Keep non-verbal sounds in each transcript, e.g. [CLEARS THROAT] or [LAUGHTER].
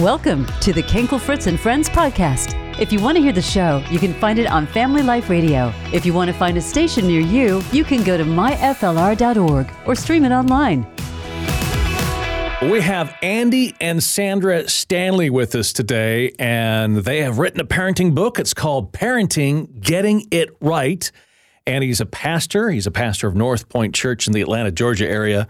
Welcome to the Kenkel Fritz and Friends podcast. If you want to hear the show, you can find it on Family Life Radio. If you want to find a station near you, you can go to myflr.org or stream it online. We have Andy and Sandra Stanley with us today, and they have written a parenting book. It's called Parenting Getting It Right. Andy's a pastor. He's a pastor of North Point Church in the Atlanta, Georgia area.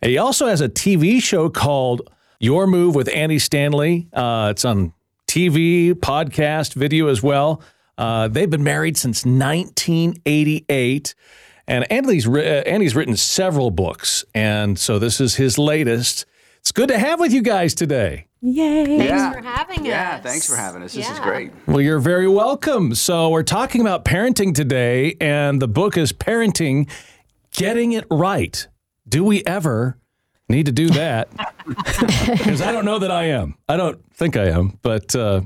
And he also has a TV show called Your Move with Andy Stanley. Uh, it's on TV, podcast, video as well. Uh, they've been married since 1988. And Andy's, uh, Andy's written several books. And so this is his latest. It's good to have with you guys today. Yay. Thanks Yeah. for having us. Yeah, thanks for having us. This is great. Well, you're very welcome. So, we're talking about parenting today, and the book is Parenting Getting It Right. Do we ever need to do that? [LAUGHS] Because I don't know that I am. I don't think I am. But, uh,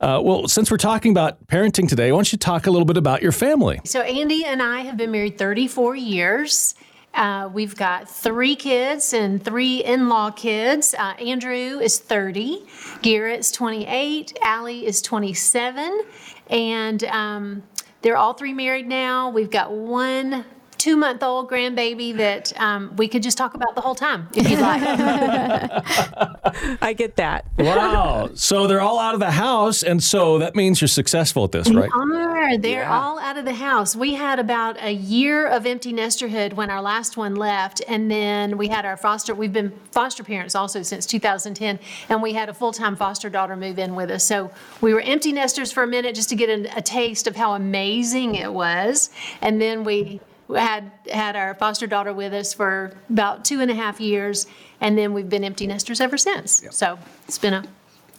uh, well, since we're talking about parenting today, why don't you talk a little bit about your family? So Andy and I have been married 34 years. Uh, we've got three kids and three in-law kids. Uh, Andrew is 30, Garrett's 28, Allie is 27, and um, they're all three married now. We've got one two-month-old grandbaby that um, we could just talk about the whole time if you'd like. [LAUGHS] I get that. Wow. [LAUGHS] so, they're all out of the house. And so that means you're successful at this, right? are. They're Yeah. all out of the house. We had about a year of empty nesterhood when our last one left, and then we had our foster. We've been foster parents also since 2010, and we had a full-time foster daughter move in with us. So we were empty nesters for a minute just to get a, a taste of how amazing it was, and then we had had our foster daughter with us for about two and a half years, and then we've been empty nesters ever since. So it's been a,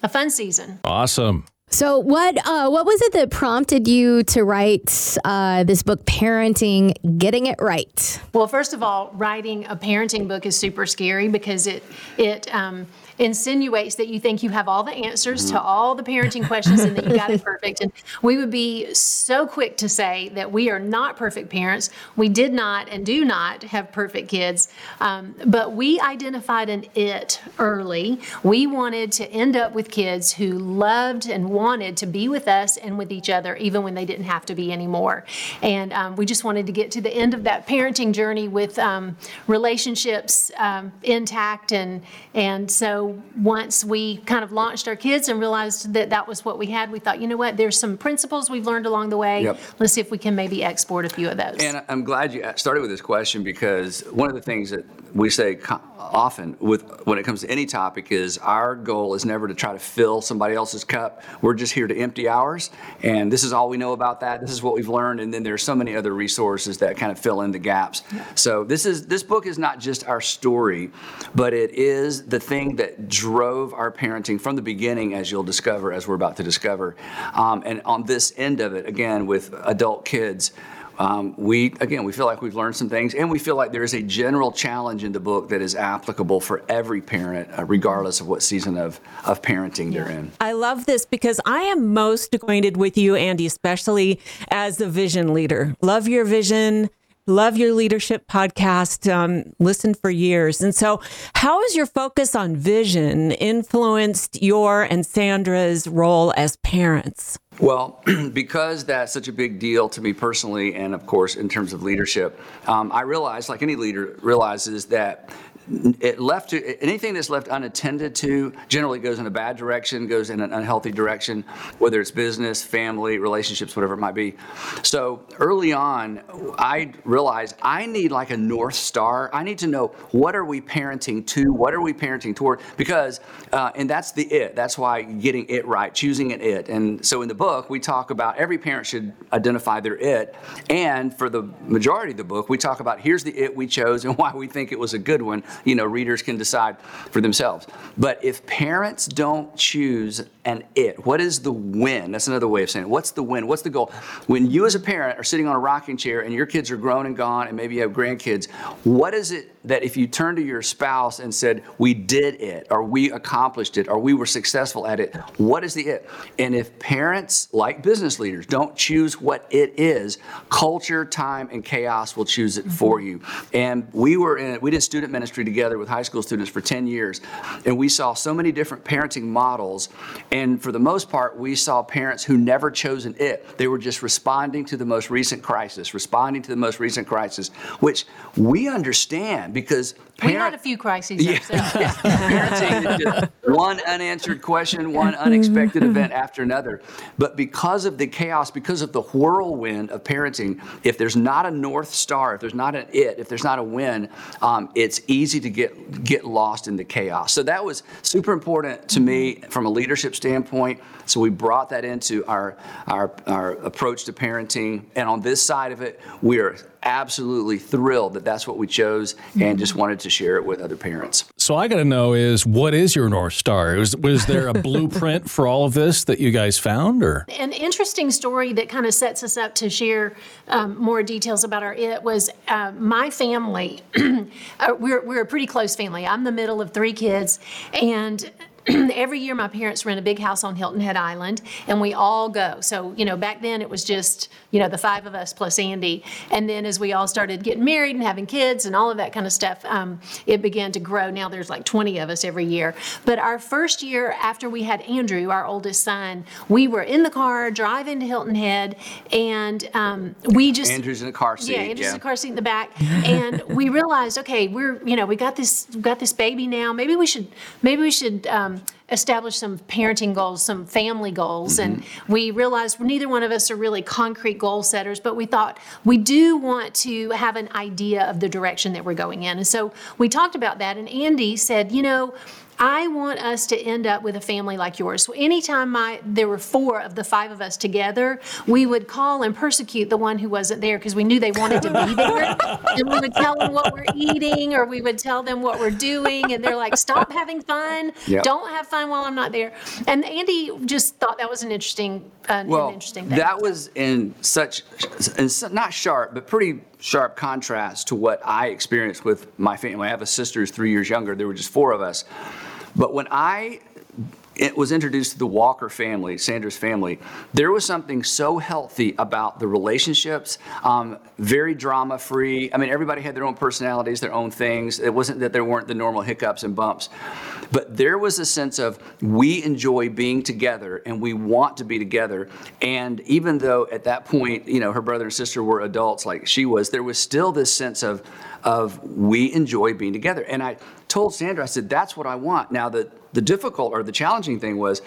a fun season. Awesome. So, what uh, what was it that prompted you to write uh, this book, Parenting Getting It Right? Well, first of all, writing a parenting book is super scary because it it um, insinuates that you think you have all the answers to all the parenting questions and that you got it [LAUGHS] perfect. And we would be so quick to say that we are not perfect parents. We did not and do not have perfect kids, um, but we identified an it early. We wanted to end up with kids who loved and wanted to be with us and with each other, even when they didn't have to be anymore. And um, we just wanted to get to the end of that parenting journey with um, relationships um, intact. And, and so once we kind of launched our kids and realized that that was what we had, we thought, you know what, there's some principles we've learned along the way. Yep. Let's see if we can maybe export a few of those. And I'm glad you started with this question because one of the things that we say often with when it comes to any topic is our goal is never to try to fill somebody else's cup. We're just here to empty ours, and this is all we know about that. This is what we've learned, and then there's so many other resources that kind of fill in the gaps. So this is this book is not just our story, but it is the thing that drove our parenting from the beginning, as you'll discover, as we're about to discover. Um, and on this end of it, again with adult kids. Um, we again we feel like we've learned some things and we feel like there is a general challenge in the book that is applicable for every parent uh, regardless of what season of, of parenting they're in I love this because I am most acquainted with you, Andy, especially as a vision leader. Love your vision. Love your leadership podcast. Um, listened for years. And so, how has your focus on vision influenced your and Sandra's role as parents? Well, [CLEARS THROAT] because that's such a big deal to me personally, and of course in terms of leadership, um, I realize, like any leader realizes, that it left to anything that's left unattended to generally goes in a bad direction, goes in an unhealthy direction, whether it's business, family, relationships, whatever it might be. So early on, I realized I need like a north star. I need to know what are we parenting to, what are we parenting toward, because uh, and that's the it. That's why getting it right, choosing an it. And so in the book, we talk about every parent should identify their it, and for the majority of the book, we talk about here's the it we chose and [LAUGHS] why we think it was a good one you know, readers can decide for themselves. But if parents don't choose an it, what is the win? That's another way of saying it. What's the win? What's the goal? When you as a parent are sitting on a rocking chair and your kids are grown and gone and maybe you have grandkids, what is it that if you turn to your spouse and said, We did it, or we accomplished it, or we were successful at it, what is the it? And if parents, like business leaders, don't choose what it is, culture, time, and chaos will choose it mm-hmm. for you. And we were in, we did student ministry together with high school students for 10 years, and we saw so many different parenting models. And for the most part, we saw parents who never chosen it. They were just responding to the most recent crisis, responding to the most recent crisis, which we understand because we had a few crises yeah. [LAUGHS] Parenting, one unanswered question, one [LAUGHS] unexpected event after another. But because of the chaos, because of the whirlwind of parenting, if there's not a north star, if there's not an it, if there's not a win, um, it's easy to get get lost in the chaos. So that was super important to me from a leadership standpoint. So we brought that into our our, our approach to parenting, and on this side of it, we're absolutely thrilled that that's what we chose and just wanted to share it with other parents. So I got to know is what is your North Star? Was, was there a blueprint for all of this that you guys found or? An interesting story that kind of sets us up to share um, more details about our it was uh, my family. [CLEARS THROAT] uh, we're, we're a pretty close family. I'm the middle of three kids and [CLEARS THROAT] every year my parents rent a big house on Hilton Head Island and we all go. So, you know, back then it was just, you know, the five of us plus Andy. And then as we all started getting married and having kids and all of that kind of stuff, um, it began to grow. Now there's like 20 of us every year. But our first year after we had Andrew, our oldest son, we were in the car driving to Hilton Head and um, we just. Andrew's in the car seat. Yeah, Andrew's yeah. in the car seat in the back. and we realized, okay, we're, you know, we got this, we got this baby now. Maybe we should, maybe we should, um, establish some parenting goals, some family goals. Mm-hmm. And we realized neither one of us are really concrete goal setters, but we thought we do want to have an idea of the direction that we're going in. And so we talked about that. And Andy said, you know, I want us to end up with a family like yours. So anytime my there were four of the five of us together, we would call and persecute the one who wasn't there because we knew they wanted to be [LAUGHS] there. and we would tell them what we're eating or we would tell them what we're doing and they're like, "Stop having fun. Yep. Don't have fun while I'm not there." And Andy just thought that was an interesting uh, well, an interesting thing. That was in such in not sharp, but pretty sharp contrast to what I experienced with my family. I have a sister who's 3 years younger. There were just four of us. But when I it was introduced to the Walker family, Sandra's family, there was something so healthy about the relationships, um, very drama free. I mean, everybody had their own personalities, their own things. It wasn't that there weren't the normal hiccups and bumps. But there was a sense of we enjoy being together and we want to be together. And even though at that point, you know, her brother and sister were adults like she was, there was still this sense of, of we enjoy being together. And I told Sandra, I said, that's what I want. Now, the, the difficult or the challenging thing was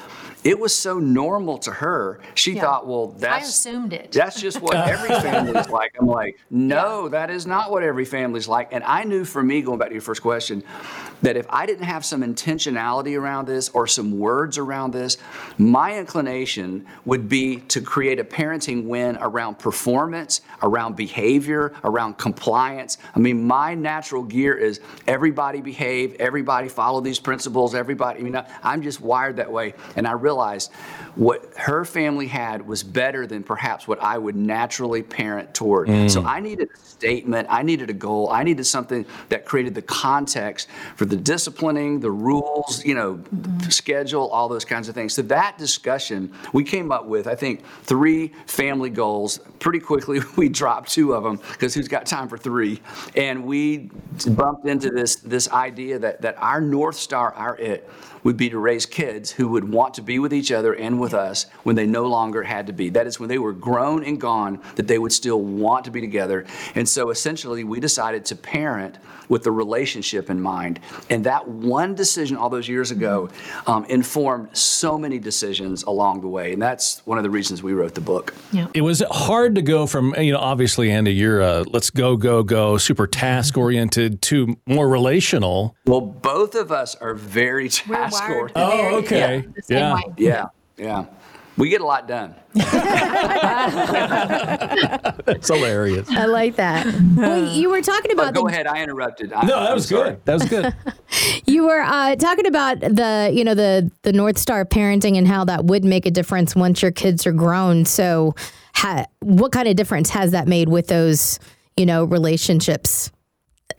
it was so normal to her. She yeah. thought, well, that's. I assumed it. That's just what [LAUGHS] every family's like. I'm like, no, yeah. that is not what every family's like. And I knew for me, going back to your first question, that if I didn't have some intentionality around this or some words around this, my inclination would be to create a parenting win around performance, around behavior, around compliance. I mean, my natural gear is everybody behave, everybody follow these principles, everybody, I mean, I'm just wired that way. And I realized what her family had was better than perhaps what I would naturally parent toward. Mm. So I needed a statement, I needed a goal, I needed something that created the context for the disciplining, the rules, you know, mm-hmm. schedule, all those kinds of things. So that discussion, we came up with, I think, three family goals. Pretty quickly, [LAUGHS] we dropped two of them because who's got time for three? And we bumped into this this idea that that our north star, our it, would be to raise kids who would want to be with each other and with us when they no longer had to be. That is, when they were grown and gone, that they would still want to be together. And so essentially, we decided to parent with the relationship in mind. And that one decision all those years ago um, informed so many decisions along the way. And that's one of the reasons we wrote the book. Yeah. It was hard to go from, you know, obviously, Andy, you're a let's go, go, go, super task oriented to more relational. Well, both of us are very task oriented. Oh, okay. Yeah. Yeah. yeah. yeah we get a lot done. it's hilarious. I like that. Well, you were talking about. go the, ahead. I interrupted. I, no, that was good. That was good. [LAUGHS] you were uh, talking about the, you know, the the North Star parenting and how that would make a difference once your kids are grown. So, ha- what kind of difference has that made with those, you know, relationships?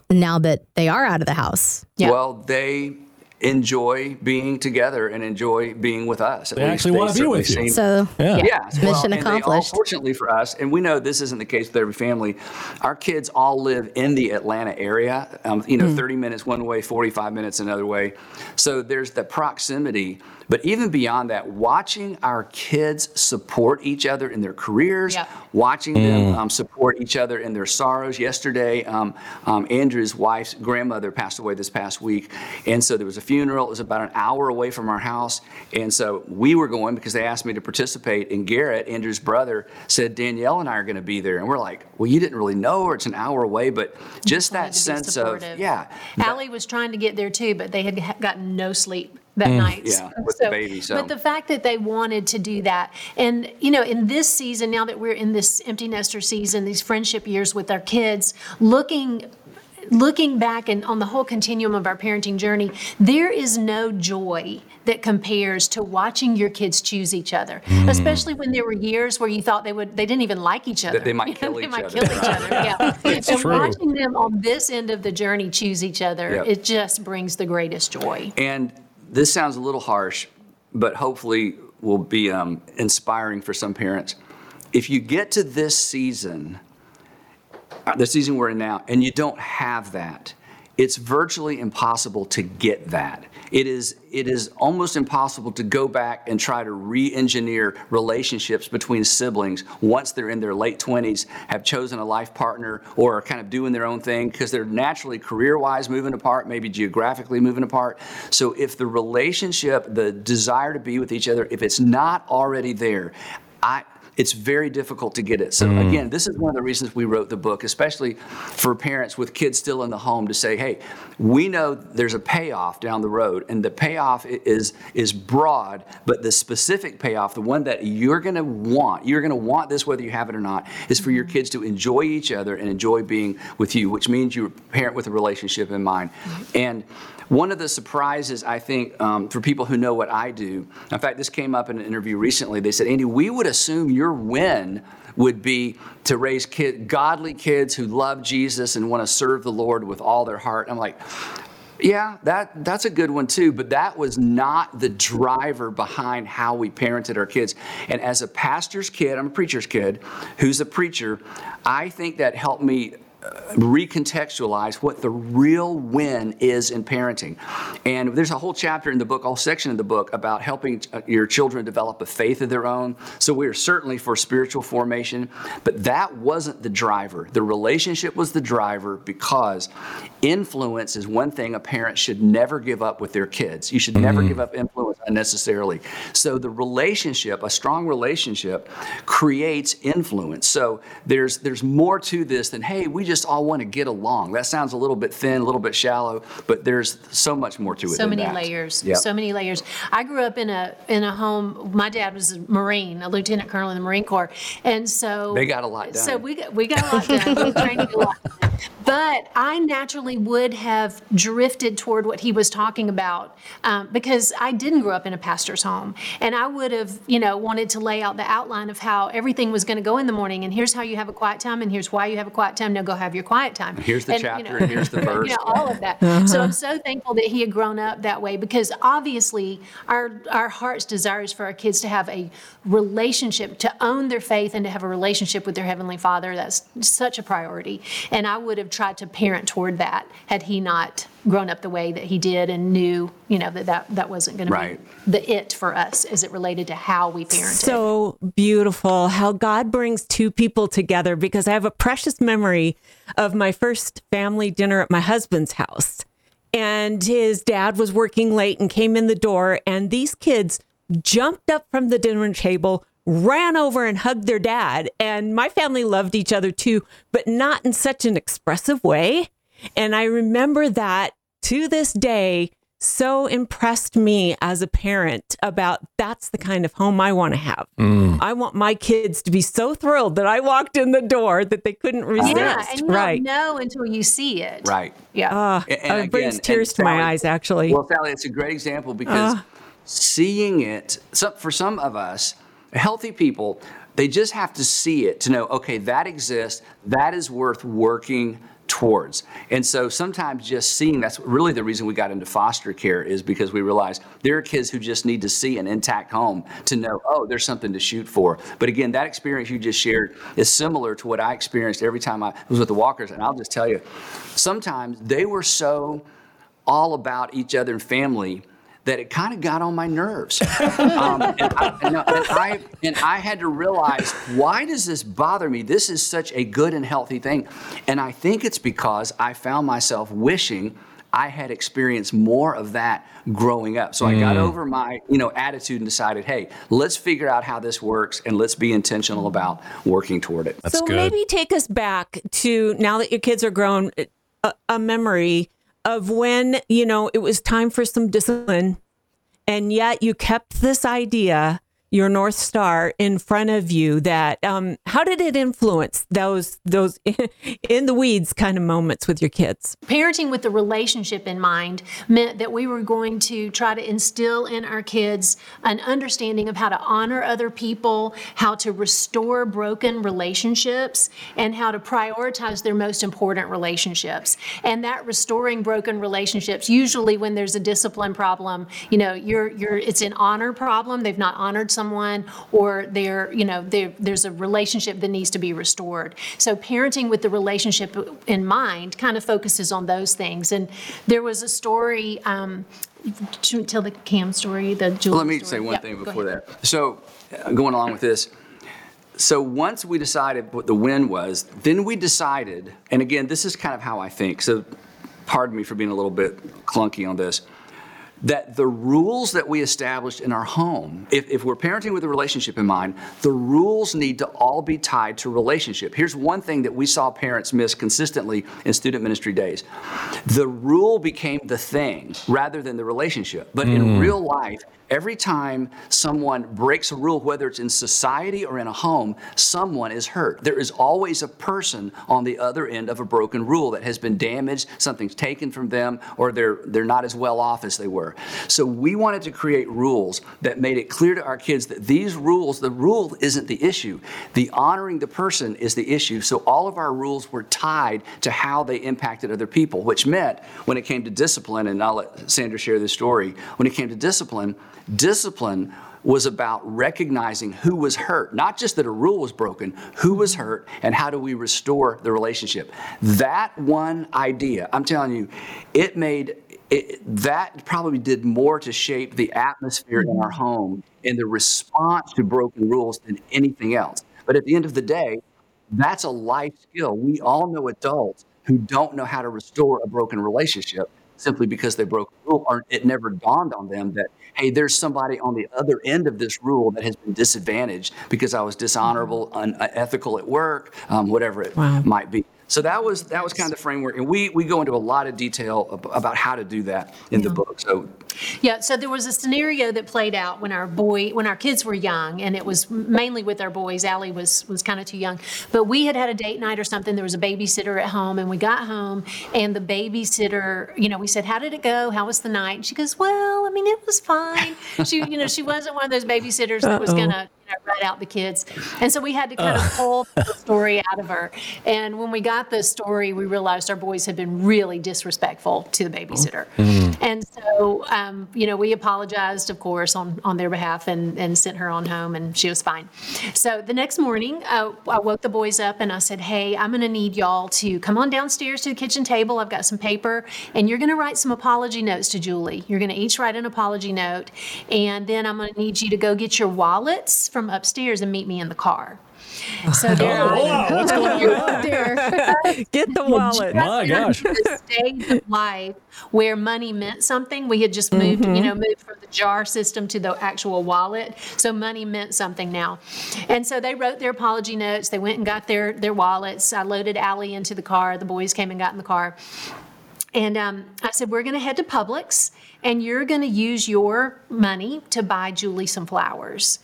now that they are out of the house? Yeah. Well, they enjoy being together and enjoy being with us. At They least actually wanna be with you. seem- So, Yeah. Yes, Mission well, and they all, accomplished. fortunately for us, and we know this isn't the case with every family. Our kids all live in the Atlanta area. Um, you know, Hmm. 30 minutes one way, 45 minutes another way. So there's the proximity. But even beyond that, watching our kids support each other in their careers, Yeah. watching them um, support each other in their sorrows. Yesterday, um, um, Andrew's wife's grandmother passed away this past week, and so there was a funeral. It was about an hour away from our house, and so we were going because they asked me to participate. And Garrett, Andrew's brother, said Danielle and I are going to be there, and we're like, "Well, you didn't really know, or it's an hour away, but just wanted that sense of supportive. yeah." Allie was trying to get there too, but they had gotten no sleep that mm. night. Yeah, with the baby, so. But the fact that they wanted to do that, and you know, in this season, now that we're in this empty nester season, these friendship years with our kids, looking. Looking back and on the whole continuum of our parenting journey, there is no joy that compares to watching your kids choose each other. Mm. Especially when there were years where you thought they would they didn't even like each other. they might [LAUGHS] kill they each might other. kill each other. Yeah. [LAUGHS] and true. watching them on this end of the journey choose each other, Yep. it just brings the greatest joy. And this sounds a little harsh, but hopefully will be um, inspiring for some parents. If you get to this season, uh, the season we're in now, and you don't have that, it's virtually impossible to get that. It is, it is almost impossible to go back and try to re engineer relationships between siblings once they're in their late 20s, have chosen a life partner, or are kind of doing their own thing because they're naturally career wise moving apart, maybe geographically moving apart. So if the relationship, the desire to be with each other, if it's not already there, I, it's very difficult to get it. So mm. again, this is one of the reasons we wrote the book, especially for parents with kids still in the home to say, hey, we know there's a payoff down the road and the payoff is is broad, but the specific payoff, the one that you're going to want, you're going to want this whether you have it or not, is for your kids to enjoy each other and enjoy being with you, which means you're a parent with a relationship in mind. Mm-hmm. And one of the surprises, I think, um, for people who know what I do, in fact, this came up in an interview recently. They said, Andy, we would assume your win would be to raise kid, godly kids who love Jesus and want to serve the Lord with all their heart. I'm like, yeah, that that's a good one too, but that was not the driver behind how we parented our kids. And as a pastor's kid, I'm a preacher's kid who's a preacher, I think that helped me recontextualize what the real win is in parenting. And there's a whole chapter in the book, all section in the book about helping uh, your children develop a faith of their own. So we are certainly for spiritual formation, but that wasn't the driver. The relationship was the driver because influence is one thing a parent should never give up with their kids. You should never mm-hmm. give up influence unnecessarily. So the relationship, a strong relationship, creates influence. So there's there's more to this than hey, we just all want to get along. That sounds a little bit thin, a little bit shallow, but there's so much more to it. so than many that. layers Yep. so many layers i grew up in a in a home my dad was a marine a lieutenant colonel in the marine corps and so They got a lot done. so we got we got a lot done [LAUGHS] we trained a lot but i naturally would have drifted toward what he was talking about um, because i didn't grow up in a pastor's home and i would have you know wanted to lay out the outline of how everything was going to go in the morning and here's how you have a quiet time and here's why you have a quiet time now go have your quiet time Here's the And, you chapter know, and here's the [LAUGHS] verse. you know, all of that. So I'm so thankful that he had grown up that way because obviously our our heart's desire is for our kids to have a relationship, to own their faith and to have a relationship with their heavenly Father. That's such a priority. And I would have tried to parent toward that had he not grown up the way that he did and knew, you know, that that, that wasn't going Right. to be the it for us as it related to how we parented. So beautiful how God brings two people together because I have a precious memory of my first family dinner at my husband's house. And his dad was working late and came in the door, and these kids jumped up from the dinner table, ran over and hugged their dad. And my family loved each other too, but not in such an expressive way. And I remember that to this day so impressed me as a parent about that's the kind of home I want to have. I want my kids to be so thrilled that I walked in the door that they couldn't resist. yeah, and you right. don't know until you see it. Right. Yeah. Ah, And- and it brings again, tears and to my eyes, actually. Well, Sally, it's a great example because seeing it, so for some of us, healthy people, they just have to see it to know, okay, that exists, that is worth working towards. And so sometimes just seeing that's really the reason we got into foster care is because we realized there are kids who just need to see an intact home to know, oh, there's something to shoot for. But again, that experience you just shared is similar to what I experienced every time I was with the Walkers. And I'll just tell you, sometimes they were so all about each other and family that it kind of got on my nerves. um, and, I, and, I, and I had to realize why does this bother me? This is such a good and healthy thing. And I think it's because I found myself wishing I had experienced more of that growing up. So I got mm. over my, you know, attitude and decided, hey, let's figure out how this works and let's be intentional about working toward it. That's so good. maybe take us back to now that your kids are grown, a, a memory of when, you know, it was time for some discipline and yet you kept this idea your north star in front of you that um, how did it influence those those [LAUGHS] in the weeds kind of moments with your kids? Parenting with the relationship in mind meant that we were going to try to instill in our kids an understanding of how to honor other people how to restore broken relationships and how to prioritize their most important relationships. And that restoring broken relationships usually when there's a discipline problem you know you're you're it's an honor problem. They've not honored someone someone or there, you know, there's a relationship that needs to be restored. So parenting with the relationship in mind kind of focuses on those things. And there was a story. Um, tell the Cam story, the Julie. Well, let me story. say one thing before that. So, uh, going along with this, so once we decided what the win was, then we decided, and again, this is kind of how I think. So, pardon me for being a little bit clunky on this that the rules that we established in our home, if, if we're parenting with a relationship in mind, the rules need to all be tied to relationship. Here's one thing that we saw parents miss consistently in student ministry days the rule became the thing rather than the relationship. But mm. in real life, Every time someone breaks a rule, whether it's in society or in a home, someone is hurt. There is always a person on the other end of a broken rule that has been damaged, something's taken from them, or they're, they're not as well off as they were. So we wanted to create rules that made it clear to our kids that these rules, the rule isn't the issue. The honoring the person is the issue. So all of our rules were tied to how they impacted other people, which meant when it came to discipline, and I'll let Sandra share this story, when it came to discipline, Discipline was about recognizing who was hurt, not just that a rule was broken, who was hurt, and how do we restore the relationship. That one idea, I'm telling you, it made it, that probably did more to shape the atmosphere in our home and the response to broken rules than anything else. But at the end of the day, that's a life skill. We all know adults who don't know how to restore a broken relationship simply because they broke a rule, or it never dawned on them that hey, there's somebody on the other end of this rule that has been disadvantaged because I was dishonorable, unethical at work, um, whatever it wow. might be. So that was that was kind of the framework, and we we go into a lot of detail about how to do that in yeah. the book. So yeah, so there was a scenario that played out when our boy when our kids were young, and it was mainly with our boys. Allie was was kind of too young, but we had had a date night or something. There was a babysitter at home, and we got home, and the babysitter, you know, we said, "How did it go? How was the night?" And she goes, "Well, I mean, it was fine." She, you know, she wasn't one of those babysitters that was gonna write out the kids. And so we had to kind of pull [LAUGHS] the story out of her. And when we got the story, we realized our boys had been really disrespectful to the babysitter. Mm-hmm. And so, um, you know, we apologized, of course, on, on their behalf and, and sent her on home, and she was fine. So the next morning, uh, I woke the boys up and I said, Hey, I'm going to need y'all to come on downstairs to the kitchen table. I've got some paper, and you're going to write some apology notes to Julie. You're going to each write an apology note, and then I'm going to need you to go get your wallets from from upstairs and meet me in the car. [LAUGHS] So there oh, wow. What's going on there? [LAUGHS] Get the wallet. My gosh. stage of life where money meant something. We had just moved, mm-hmm. you know, moved from the jar system to the actual wallet. So money meant something now. And so they wrote their apology notes. They went and got their their wallets. I loaded Allie into the car. The boys came and got in the car. And um, I said, We're going to head to Publix, and you're going to use your money to buy Julie some flowers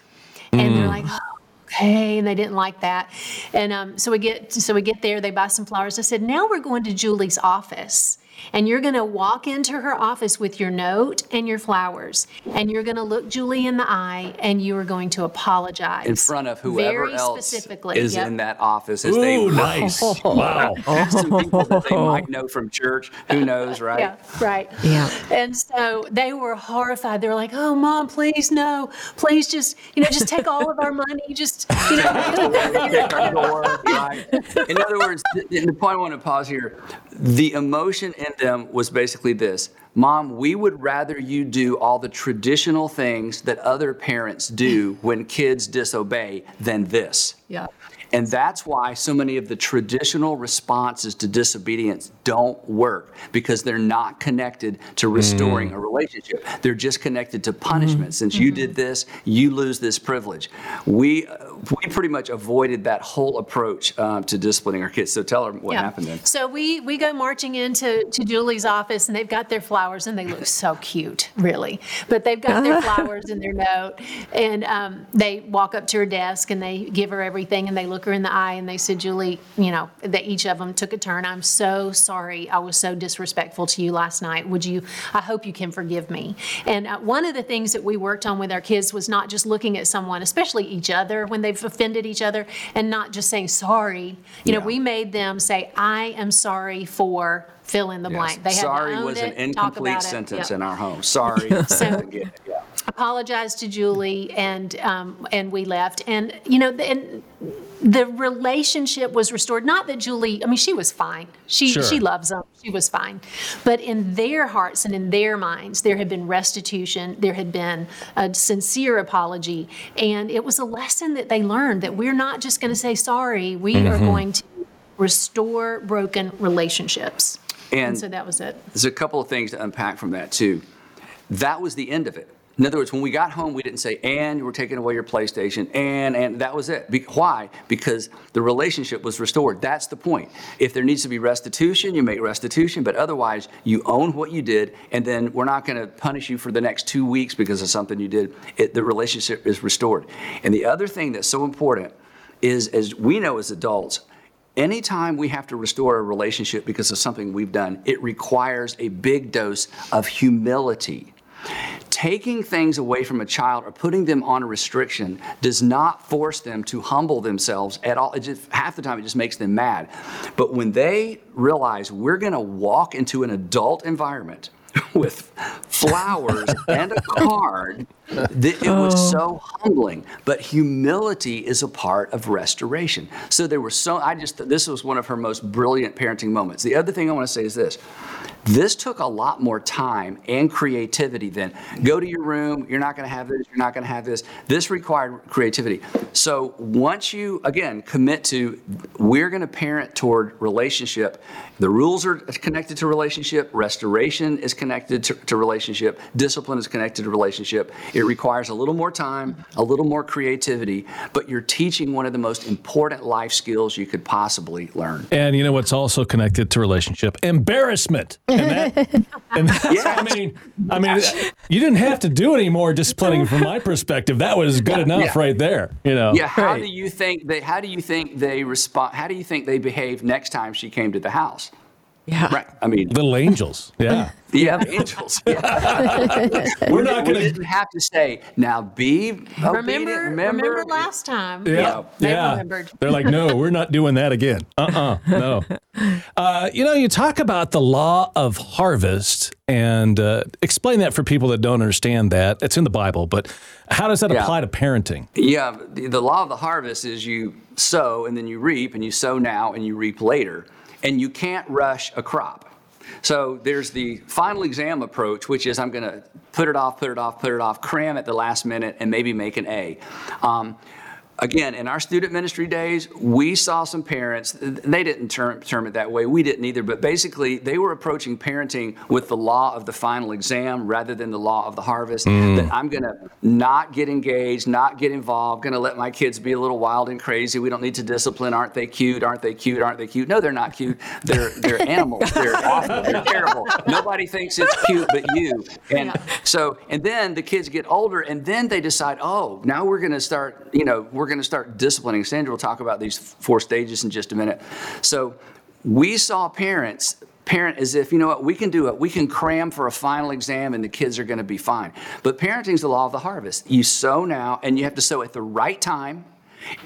and they're mm. like, oh, okay, and they didn't like that. And um, so we get so we get there. They buy some flowers. I said, now we're going to Julie's office. And you're going to walk into her office with your note and your flowers, and you're going to look Julie in the eye, and you are going to apologize in front of whoever Very else specifically. is Yep. in that office as they Ooh, nice. [LAUGHS] Wow. some people that they might know from church. Who knows, right? Yeah, right. Yeah. And so they were horrified. They were like, "Oh, mom, please no, please just you know just take all of our money, just you know." [LAUGHS] [LAUGHS] Door, right? In other words, the, the point I want to pause here, the emotion in them was basically this. Mom, we would rather you do all the traditional things that other parents do when kids disobey than this. yeah. And that's why so many of the traditional responses to disobedience don't work because they're not connected to restoring a relationship. They're just connected to punishment. Since you did this, you lose this privilege. We uh, we pretty much avoided that whole approach um, to disciplining our kids. So tell her what happened then. So we we go marching into to Julie's office, and they've got their flowers, and they look so cute, really. But they've got their [LAUGHS] flowers and their note, and um, they walk up to her desk, and they give her everything, and they look her in the eye, and they said, Julie, you know, that each of them took a turn. I'm so sorry, I was so disrespectful to you last night. Would you? I hope you can forgive me. And uh, one of the things that we worked on with our kids was not just looking at someone, especially each other, when they've offended each other, and not just saying sorry. You know, we made them say, I am sorry for fill in the blank. They had Sorry was an it, talk incomplete sentence Yep. in our home. Sorry. [LAUGHS] So- [LAUGHS] Yeah, yeah. Apologized to Julie, and um, and we left. And you know, and the relationship was restored. Not that Julie, I mean, she was fine. She Sure. she loves them. She was fine. But in their hearts and in their minds, there had been restitution. There had been a sincere apology, and it was a lesson that they learned that we're not just going to say sorry. We are going to restore broken relationships. And- and so that was it. There's a couple of things to unpack from that too. That was the end of it. In other words, when we got home, we didn't say, and we're taking away your PlayStation, and, and that was it. Be- why? Because the relationship was restored. That's the point. If there needs to be restitution, you make restitution, but otherwise, you own what you did, and then we're not going to punish you for the next two weeks because of something you did. It, the relationship is restored. And the other thing that's so important is, as we know as adults, Anytime we have to restore a relationship because of something we've done, it requires a big dose of humility. Taking things away from a child or putting them on a restriction does not force them to humble themselves at all. It just, half the time, it just makes them mad. But when they realize we're going to walk into an adult environment [LAUGHS] with flowers and a card, it was oh. so humbling. But humility is a part of restoration. So there were so, I just, this was one of her most brilliant parenting moments. The other thing I want to say is this this took a lot more time and creativity than go to your room, you're not going to have this, you're not going to have this. This required creativity. So once you, again, commit to, we're going to parent toward relationship, the rules are connected to relationship, restoration is connected to, to relationship, discipline is connected to relationship. It requires a little more time, a little more creativity, but you're teaching one of the most important life skills you could possibly learn. And you know what's also connected to relationship? Embarrassment. And that, and that's, I mean, I mean, you didn't have to do any more disciplining from my perspective. That was good enough yeah. right there. You know. Yeah, how Right. do you think they how do you think they respond how do you think they behave next time she came to the house? Yeah. Right. I mean, Little angels. [LAUGHS] Yeah. yeah, angels. [LAUGHS] Yeah. [LAUGHS] We're not going didn't have to say, now be. Remember, Remember, remember, last time. Yeah, they yeah. remembered. They're like, no, we're not doing that again. Uh-uh, no. Uh, you know, you talk about the law of harvest and uh, explain that for people that don't understand that. It's in the Bible, but how does that Yeah. apply to parenting? Yeah, the, the law of the harvest is you sow and then you reap, and you sow now and you reap later, and you can't rush a crop. So there's the final exam approach, which is I'm going to put it off, put it off, put it off, cram at the last minute, and maybe make an A. Um, Again, in our student ministry days, we saw some parents, they didn't term, term it that way, we didn't either, but basically they were approaching parenting with the law of the final exam rather than the law of the harvest. Mm. That I'm going to not get engaged, not get involved, going to let my kids be a little wild and crazy. We don't need to discipline. Aren't they cute? Aren't they cute? Aren't they cute? No, they're not cute. They're, they're [LAUGHS] animals. They're awful. They're terrible. Nobody thinks it's cute but you. And so, and then the kids get older and then they decide, oh, now we're going to start, you know, we're going to start disciplining. Sandra will talk about these four stages in just a minute. So we saw parents parent as if, you know what, we can do it. We can cram for a final exam and the kids are going to be fine. But parenting is the law of the harvest. You sow now and you have to sow at the right time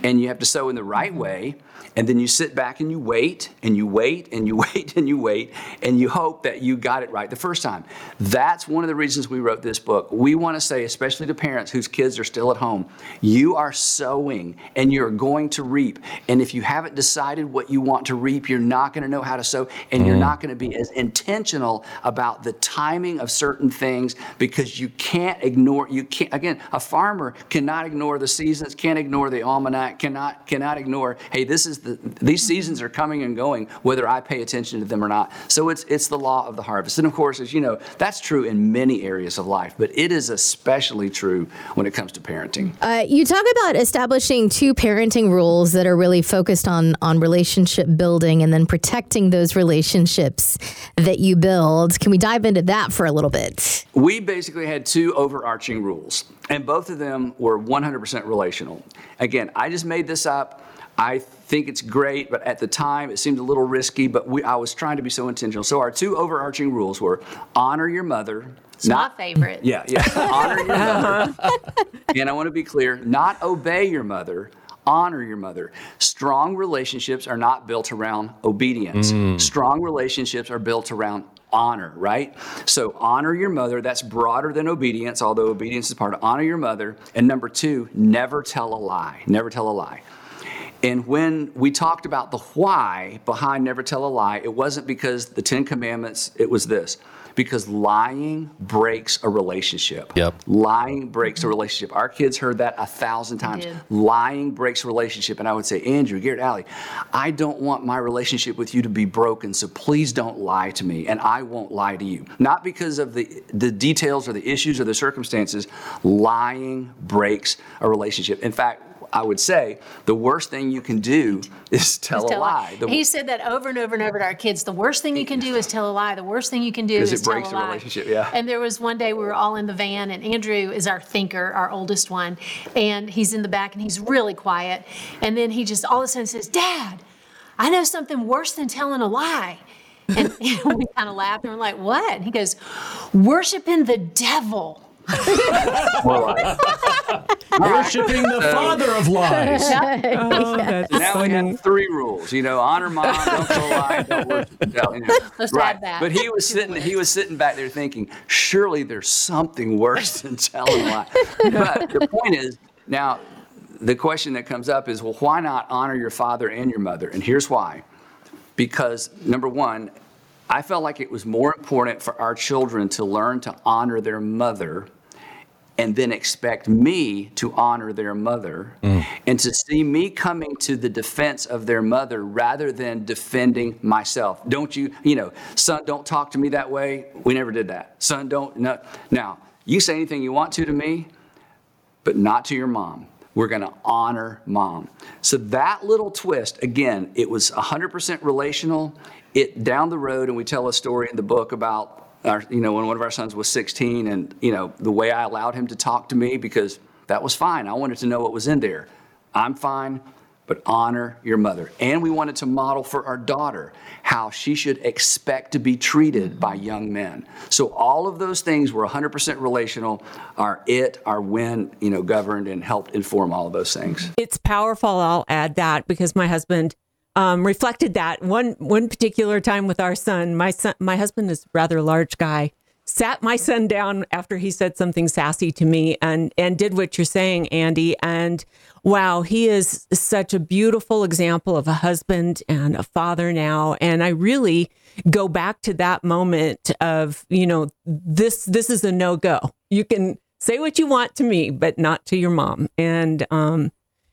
and you have to sow in the right way and then you sit back and you wait and you wait and you [LAUGHS] wait and you wait and you hope that you got it right the first time. That's one of the reasons we wrote this book. We want to say, especially to parents whose kids are still at home, you are sowing and you're going to reap. And if you haven't decided what you want to reap, you're not going to know how to sow and you're mm. not going to be as intentional about the timing of certain things because you can't ignore you can't again a farmer cannot ignore the seasons can't ignore the almanac cannot cannot ignore hey this is the, these seasons are coming and going, whether I pay attention to them or not. So it's it's the law of the harvest. And of course, as you know, that's true in many areas of life, but it is especially true when it comes to parenting. Uh, you talk about establishing two parenting rules that are really focused on on relationship building and then protecting those relationships that you build. Can we dive into that for a little bit? We basically had two overarching rules, and both of them were 100% relational. Again, I just made this up. I think it's great, but at the time it seemed a little risky, but we, I was trying to be so intentional. So our two overarching rules were honor your mother. It's not, my favorite. Yeah, yeah. [LAUGHS] honor your mother. and I want to be clear, not obey your mother, honor your mother. Strong relationships are not built around obedience. Mm. Strong relationships are built around honor, right? So honor your mother. That's broader than obedience, although obedience is part of honor your mother. And number two, never tell a lie. Never tell a lie. And when we talked about the why behind never tell a lie, it wasn't because the Ten Commandments, it was this. Because lying breaks a relationship. Yep. Lying breaks a relationship. Our kids heard that a thousand times. Lying breaks a relationship. And I would say, Andrew, Garrett, Allie, I don't want my relationship with you to be broken, so please don't lie to me, and I won't lie to you. Not because of the, the details or the issues or the circumstances. Lying breaks a relationship. In fact, I would say the worst thing you can do is [LAUGHS] tell, tell a lie. The, he said that over and over and over to our kids. The worst thing you can do is tell a lie. The worst thing you can do is it tell breaks a the lie. relationship. Yeah. And there was one day we were all in the van, and Andrew is our thinker, our oldest one, and he's in the back and he's really quiet. And then he just all of a sudden says, "Dad, I know something worse than telling a lie." And [LAUGHS] we kind of laughed and we're like, "What?" And he goes, "Worshiping the devil." [LAUGHS] Worshiping the father of lies. [LAUGHS] Oh, that's now we have three rules. You know, honor mom, don't tell a lie, don't worship the devil. You know. [LAUGHS] Let's right. add that. But he was sitting, he was sitting back there thinking, surely there's something worse than telling lies. But the point is, now the question that comes up is, well, why not honor your father and your mother? And here's why. Because number one, I felt like it was more important for our children to learn to honor their mother and then expect me to honor their mother mm. and to see me coming to the defense of their mother rather than defending myself. Don't you, you know, son, don't talk to me that way. We never did that. Son, don't, no. Now, you say anything you want to to me, but not to your mom. We're going to honor mom. So that little twist, again, it was 100% relational. It down the road, and we tell a story in the book about our, you know, when one of our sons was 16, and you know, the way I allowed him to talk to me because that was fine. I wanted to know what was in there. I'm fine, but honor your mother. And we wanted to model for our daughter how she should expect to be treated by young men. So all of those things were 100% relational. Our it, our when, you know, governed and helped inform all of those things. it's powerful. I'll add that because my husband um, reflected that one one particular time with our son. My son, my husband is a rather large guy. Sat my son down after he said something sassy to me, and and did what you're saying, Andy. And wow, he is such a beautiful example of a husband and a father now. And I really go back to that moment of you know this this is a no go. You can say what you want to me, but not to your mom. And um,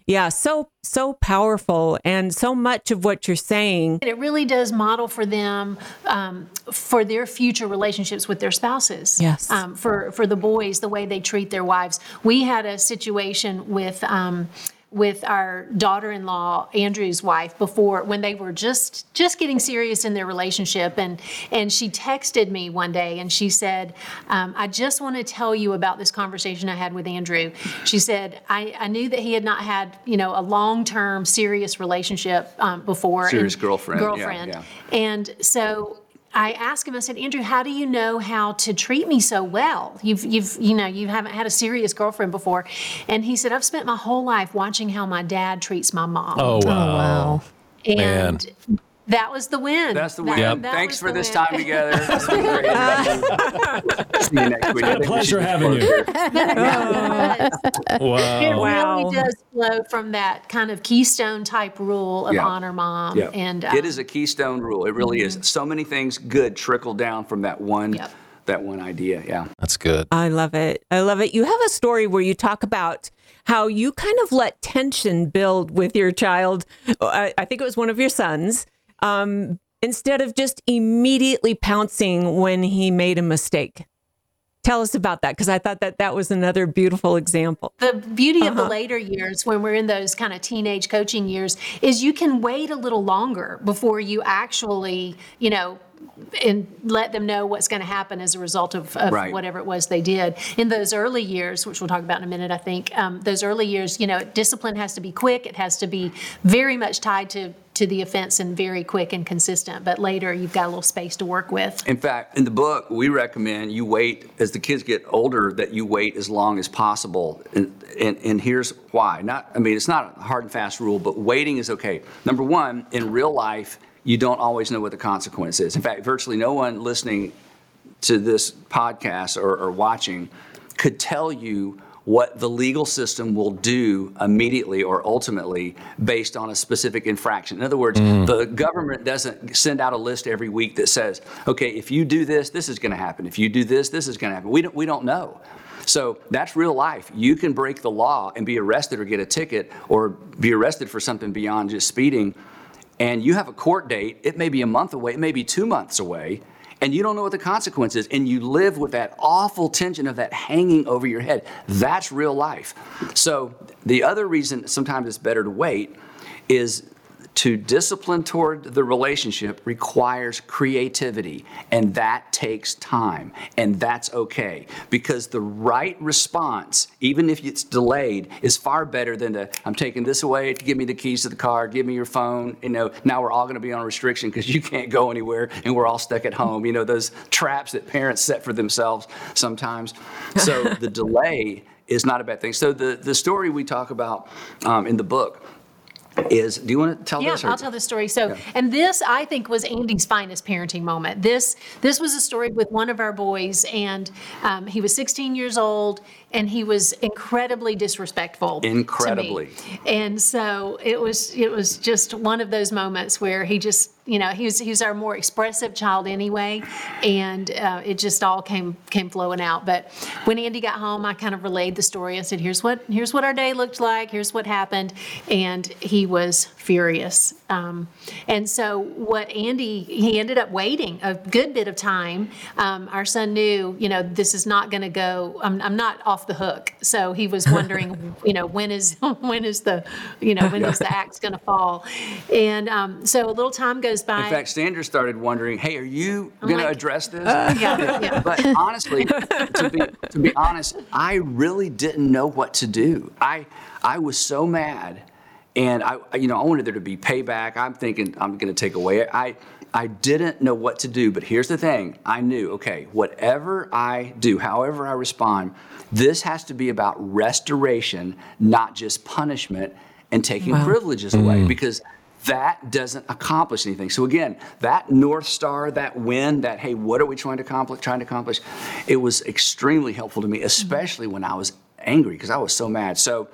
yeah, so so powerful, and so much of what you're saying. It really does model for them um, for their future relationships with their spouses. Yes. Um, for for the boys, the way they treat their wives. We had a situation with. Um, with our daughter-in-law Andrew's wife before when they were just just getting serious in their relationship. And and she texted me one day and she said um, I just want to tell you about this conversation I had with Andrew. She said I, I knew that he had not had you know a long-term serious relationship um, before. Serious and- girlfriend, yeah, girlfriend. yeah. and so I asked him. I said, Andrew, how do you know how to treat me so well? You've, you've, you know, you haven't had a serious girlfriend before, and he said, I've spent my whole life watching how my dad treats my mom. Oh, wow. Oh, wow. and that was the win. That's the That- win. Yep. that Thanks for this win. time together. [LAUGHS] It's been great. [LAUGHS] See you next week. I think we pleasure having you. close [LAUGHS] here. It Wow. Wow. really does flow from that kind of keystone type rule of Yeah. honor mom. Yeah. And it um, is a keystone rule. It really is. So many things good trickle down from that one Yep. that one idea. Yeah. That's good. I love it. I love it. You have a story where you talk about how you kind of let tension build with your child. I, I think it was one of your sons. Um, instead of just immediately pouncing when he made a mistake. Tell us about that because I thought that that was another beautiful example. the beauty of the later years when we're in those kind of teenage coaching years is you can wait a little longer before you actually you know and let them know what's going to happen as a result of, of Right. whatever it was they did in those early years which we'll talk about in a minute i think um, those early years you know discipline has to be quick it has to be very much tied to to the offense and very quick and consistent but later you've got a little space to work with In fact, in the book, we recommend you wait as the kids get older that you wait as long as possible. And, and, and here's why. Not, I mean, it's not a hard and fast rule, but waiting is okay. Number one, in real life, you don't always know what the consequence is. In fact, virtually no one listening to this podcast or, or watching could tell you what the legal system will do immediately or ultimately based on a specific infraction. In other words, mm. the government doesn't send out a list every week that says, okay, if you do this, this is going to happen. If you do this, this is going to happen. We don't, we don't know. So that's real life. You can break the law and be arrested or get a ticket or be arrested for something beyond just speeding. And you have a court date, it may be a month away, it may be two months away, and you don't know what the consequence is. And you live with that awful tension of that hanging over your head. That's real life. So the other reason sometimes it's better to wait is to discipline toward the relationship requires creativity, and that takes time, and that's okay because the right response, even if it's delayed, is far better than the "I'm taking this away, give me the keys to the car, give me your phone." You know, now we're all going to be on restriction because you can't go anywhere, and we're all stuck at home. You know, those traps that parents set for themselves sometimes. So [LAUGHS] the delay is not a bad thing. So the the story we talk about um, in the book is do you want to tell Yeah, this? or- I'll tell the story. So, and this I think was Andy's finest parenting moment. This this was a story with one of our boys, and um, he was 16 years old, and he was incredibly disrespectful. Incredibly. And so it was it was just one of those moments where he just you know he was he was our more expressive child anyway, and uh, it just all came came flowing out. But when Andy got home, I kind of relayed the story. I said, "Here's what here's what our day looked like. Here's what happened," and he was furious. Um, and so what Andy he ended up waiting a good bit of time. Um, our son knew you know this is not going to go. I'm, I'm not off the hook. So he was wondering [LAUGHS] you know when is [LAUGHS] when is the you know when is the axe going to fall, and um, so a little time goes by. In fact, Sandra started wondering, "Hey, are you going to address this?" yeah, yeah. But honestly, to be to be honest, I really didn't know what to do. I I was so mad, and I I- you know I wanted there to be payback. I'm thinking I'm going to take away. I I didn't know what to do. But here's the thing: I knew, okay, whatever I do, however I respond, this has to be about restoration, not just punishment and taking privileges away, mm. because that doesn't accomplish anything. So again, that north star, that win, that hey, what are we trying to accomplish? Trying to accomplish, it was extremely helpful to me, mm-hmm. especially when I was angry because I was so mad. So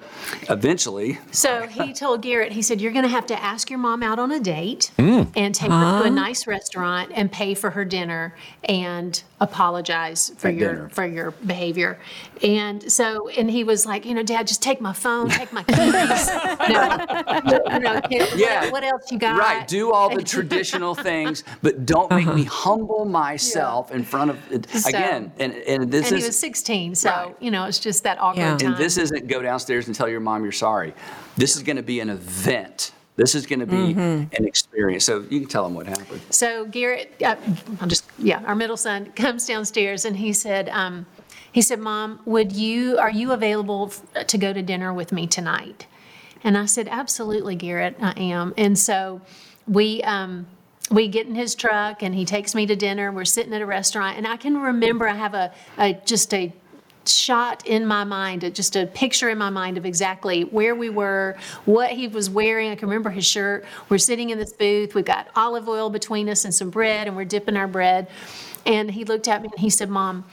eventually, So he told Garrett, he said, You're going to have to ask your mom out on a date mm. and take her to a nice restaurant and pay for her dinner and apologize for At your dinner. for your behavior. And so, and he was like, You know, Dad, just take my phone, take my [LAUGHS] keys. no, you know, Yeah. what else you got? right, do all the traditional [LAUGHS] things, but don't make me uh-huh. humble myself in front of So- again. And and this is. And is he was 16, so, Right. you know, it's just that awkward Yeah. time. And this isn't go downstairs and tell your mom you're sorry. This is going to be an event. This is going to be Mm-hmm. an experience. So you can tell them what happened. So Garrett, uh, I'll just yeah, our middle son [LAUGHS] comes downstairs and he said, um, he said, "Mom, would you are you available f- to go to dinner with me tonight?" And I said, "Absolutely, Garrett, I am." And so we um, we get in his truck and he takes me to dinner. We're sitting at a restaurant, and I can remember I have a, a just a shot in my mind, just a picture in my mind of exactly where we were, what he was wearing. I can remember his shirt. We're sitting in this booth. We've got olive oil between us and some bread, and we're dipping our bread. And he looked at me and he said, Mom,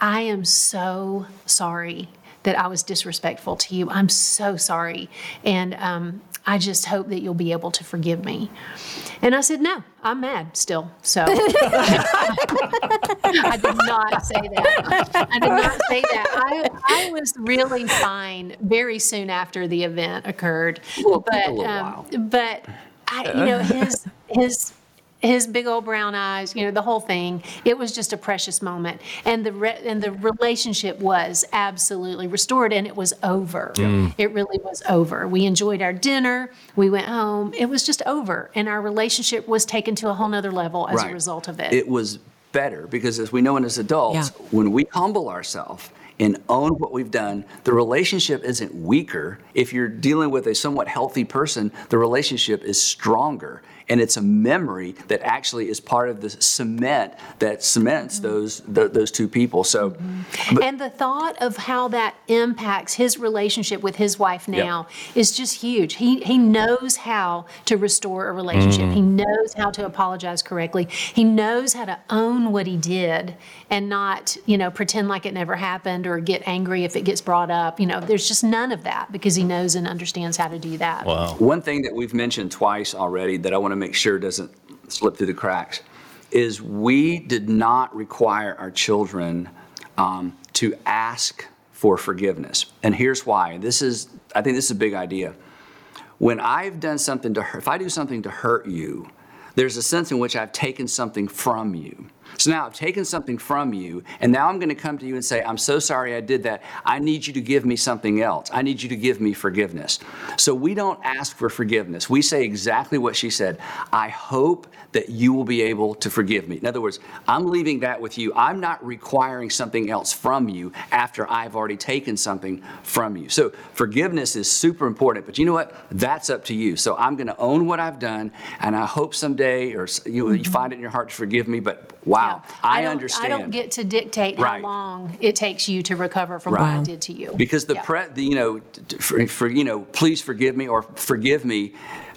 I am so sorry that I was disrespectful to you. I'm so sorry. And um, I just hope that you'll be able to forgive me. And I said, No, I'm mad still. So [LAUGHS] I did not say that. I did not say that. I, I was really fine very soon after the event occurred. But, um, but I, you know, his, his, his big old brown eyes, you know, the whole thing. It was just a precious moment, and the re- and the relationship was absolutely restored, and it was over. Mm. It really was over. We enjoyed our dinner. We went home. It was just over, and our relationship was taken to a whole nother level as right. a result of it. It was better because, as we know, in as adults, yeah. when we humble ourselves and own what we've done, the relationship isn't weaker. If you're dealing with a somewhat healthy person, the relationship is stronger and it's a memory that actually is part of the cement that cements mm-hmm. those the, those two people. So, mm-hmm. but, and the thought of how that impacts his relationship with his wife now yep. is just huge. He he knows how to restore a relationship. Mm-hmm. He knows how to apologize correctly. He knows how to own what he did and not you know pretend like it never happened or get angry if it gets brought up. You know, there's just none of that because he knows and understands how to do that. Wow. One thing that we've mentioned twice already that I want to make sure doesn't slip through the cracks is we did not require our children um, to ask for forgiveness. And here's why. This is, I think this is a big idea. When I've done something to hurt, if I do something to hurt you, there's a sense in which I've taken something from you. So now I've taken something from you, and now I'm going to come to you and say, I'm so sorry I did that. I need you to give me something else. I need you to give me forgiveness. So we don't ask for forgiveness. We say exactly what she said. I hope that you will be able to forgive me. In other words, I'm leaving that with you. I'm not requiring something else from you after I've already taken something from you. So forgiveness is super important, but you know what? That's up to you. So I'm going to own what I've done, and I hope someday or you, you mm-hmm. find it in your heart to forgive me, but wow, yeah. I, I understand. I don't get to dictate right. how long it takes you to recover from right. what I did to you. Because the, yeah. pre, the you know, for, for, you know, please forgive me or forgive me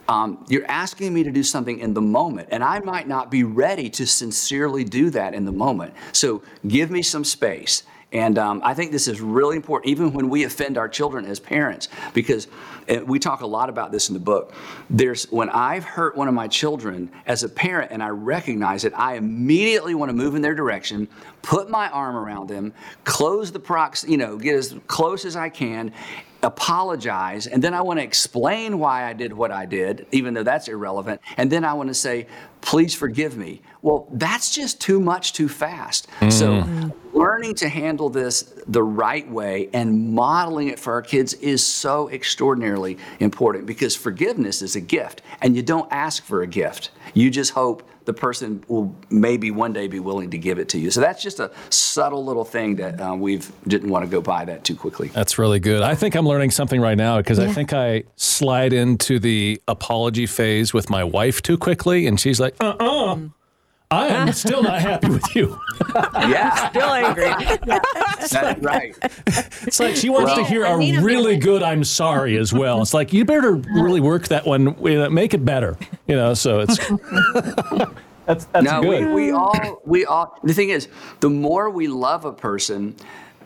um, you're asking me to do something in the moment, and I might not be ready to sincerely do that in the moment. So give me some space. And um, I think this is really important, even when we offend our children as parents, because we talk a lot about this in the book. There's when I've hurt one of my children as a parent and I recognize it, I immediately want to move in their direction, put my arm around them, close the prox, you know, get as close as I can, apologize, and then I want to explain why I did what I did, even though that's irrelevant. And then I want to say, please forgive me. Well, that's just too much too fast. Mm. So, learning to handle this the right way and modeling it for our kids is so extraordinarily important because forgiveness is a gift, and you don't ask for a gift. You just hope the person will maybe one day be willing to give it to you. So that's just a subtle little thing that uh, we didn't want to go by that too quickly. That's really good. I think I'm learning something right now because yeah. I think I slide into the apology phase with my wife too quickly, and she's like, "Uh uh-uh. uh." I am [LAUGHS] still not happy with you. yeah, still angry. [LAUGHS] Yeah. That's right. It's like she wants well, to hear a really good "I'm sorry" as well. It's like you better really work that one, make it better. You know, so it's [LAUGHS] that's that's no, good. We, we all we all. The thing is, the more we love a person,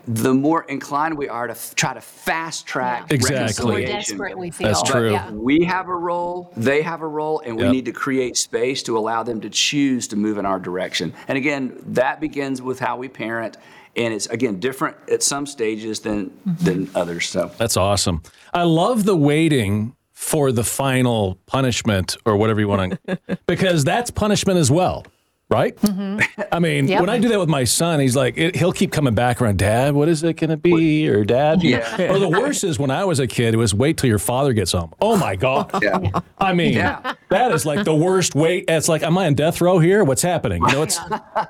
the more inclined we are to f- try to fast track yeah. exactly. reconciliation. The more desperate we feel. That's true. Yeah. We have a role, they have a role, and we yep. need to create space to allow them to choose to move in our direction. And again, that begins with how we parent. And it's again different at some stages than mm-hmm. than others. So that's awesome. I love the waiting for the final punishment or whatever you want to, [LAUGHS] because that's punishment as well right? I mean, Yep. when I do that with my son, he's like, it, he'll keep coming back around, Dad, what is it going to be? Or Dad? Yeah. [LAUGHS] Or the worst is when I was a kid, it was wait till your father gets home. Oh my God. Yeah. I mean, Yeah. that is like the worst wait. It's like, am I on death row here? What's happening? You know, what's,